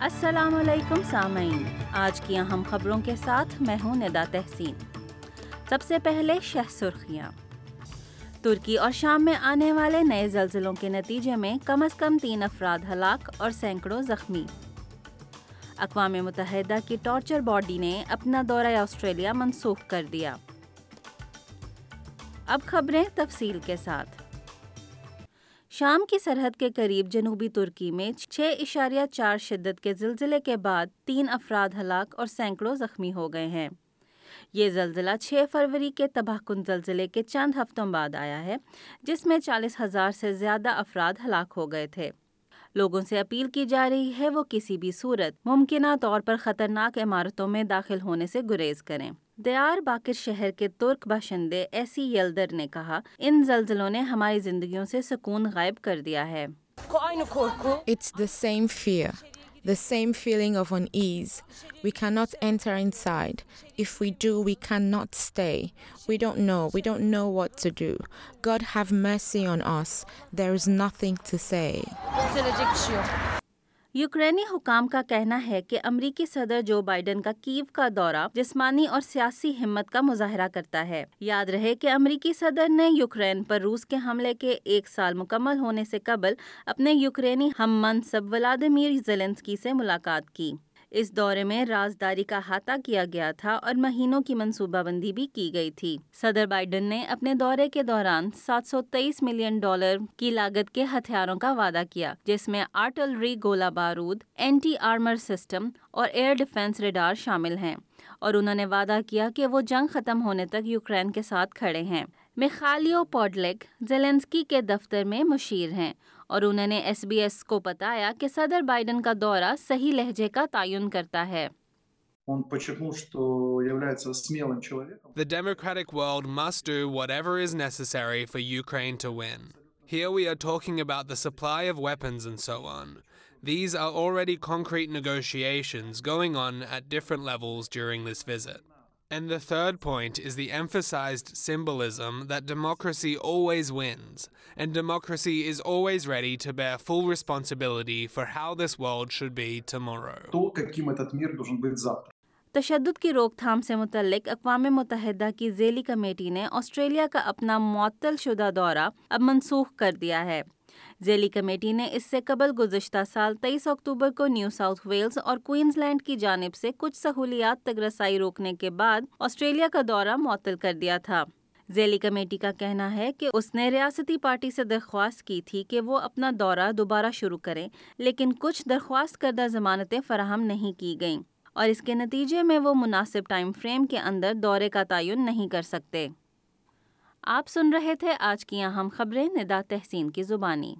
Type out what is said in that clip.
السلام علیکم سامعین۔ آج کی اہم خبروں کے ساتھ میں ہوں ندا تحسین۔ سب سے پہلے شہ سرخیاں ترکی اور شام میں آنے والے نئے زلزلوں کے نتیجے میں کم از کم تین افراد ہلاک اور سینکڑوں زخمی۔ اقوام متحدہ کی ٹارچر باڈی نے اپنا دورہ آسٹریلیا منسوخ کر دیا۔ اب خبریں تفصیل کے ساتھ۔ شام کی سرحد کے قریب جنوبی ترکی میں چھ اشاریہ چار شدت کے زلزلے کے بعد تین افراد ہلاک اور سینکڑوں زخمی ہو گئے ہیں۔ یہ زلزلہ چھ فروری کے تباہ کن زلزلے کے چند ہفتوں بعد آیا ہے، جس میں چالیس ہزار سے زیادہ افراد ہلاک ہو گئے تھے۔ لوگوں سے اپیل کی جا رہی ہے وہ کسی بھی صورت ممکنہ طور پر خطرناک عمارتوں میں داخل ہونے سے گریز کریں۔ دیار باقر شہر کے ترک باشندے ایسی یلدر نے کہا ان زلزلوں نے ہماری زندگیوں سے سکون غائب کر دیا ہے It's the same fear, the same feeling of unease. We cannot enter inside. If we do, we cannot stay. We don't know. We don't know what to do. God have mercy on us. There is nothing to say. یوکرینی حکام کا کہنا ہے کہ امریکی صدر Joe Biden کا کیو کا دورہ جسمانی اور سیاسی ہمت کا مظاہرہ کرتا ہے۔ یاد رہے کہ امریکی صدر نے یوکرین پر روس کے حملے کے ایک سال مکمل ہونے سے قبل اپنے یوکرینی ہم منصب ولادیمیر زیلنسکی سے ملاقات کی۔ اس دورے میں رازداری کا احاطہ کیا گیا تھا اور مہینوں کی منصوبہ بندی بھی کی گئی تھی۔ صدر بائیڈن نے اپنے دورے کے دوران سات سو تیئیس ملین ڈالر کی لاگت کے ہتھیاروں کا وعدہ کیا، جس میں آرٹلری، گولہ بارود، اینٹی آرمر سسٹم اور ایئر ڈیفنس ریڈار شامل ہیں اور انہوں نے وعدہ کیا کہ وہ جنگ ختم ہونے تک یوکرین کے ساتھ کھڑے ہیں۔ میخالیو پوڈلک زیلنسکی کے دفتر میں مشیر ہیں اور انہوں نے ایس بی ایس کو بتایا کہ صدر بائیڈن کا دورہ صحیح لہجے کا تعین کرتا ہے Он подчеркнул, что является смелым человеком. The democratic world must do whatever is necessary for Ukraine to win. Here we are talking about the supply of weapons and so on. These are already concrete negotiations going on at different levels during this visit. And the third point is the emphasized symbolism that democracy always wins, and democracy is always ready to bear full responsibility for how this world should be tomorrow. То, каким этот мир должен быть завтра. تشدد کی روک تھام سے متعلق اقوام متحدہ کی ذیلی کمیٹی نے آسٹریلیا کا اپنا معطل شدہ دورہ اب منسوخ کر دیا ہے ذیلی کمیٹی نے اس سے قبل گزشتہ سال تیئیس اکتوبر کو نیو ساؤتھ ویلز اور کوئنز لینڈ کی جانب سے کچھ سہولیات تک رسائی روکنے کے بعد آسٹریلیا کا دورہ معطل کر دیا تھا۔ ذیلی کمیٹی کا کہنا ہے کہ اس نے ریاستی پارٹی سے درخواست کی تھی کہ وہ اپنا دورہ دوبارہ شروع کریں لیکن کچھ درخواست کردہ ضمانتیں فراہم نہیں کی گئیں اور اس کے نتیجے میں وہ مناسب ٹائم فریم کے اندر دورے کا تعین نہیں کر سکتے۔ آپ سن رہے تھے آج کی اہم خبریں ندا تحسین کی زبانی۔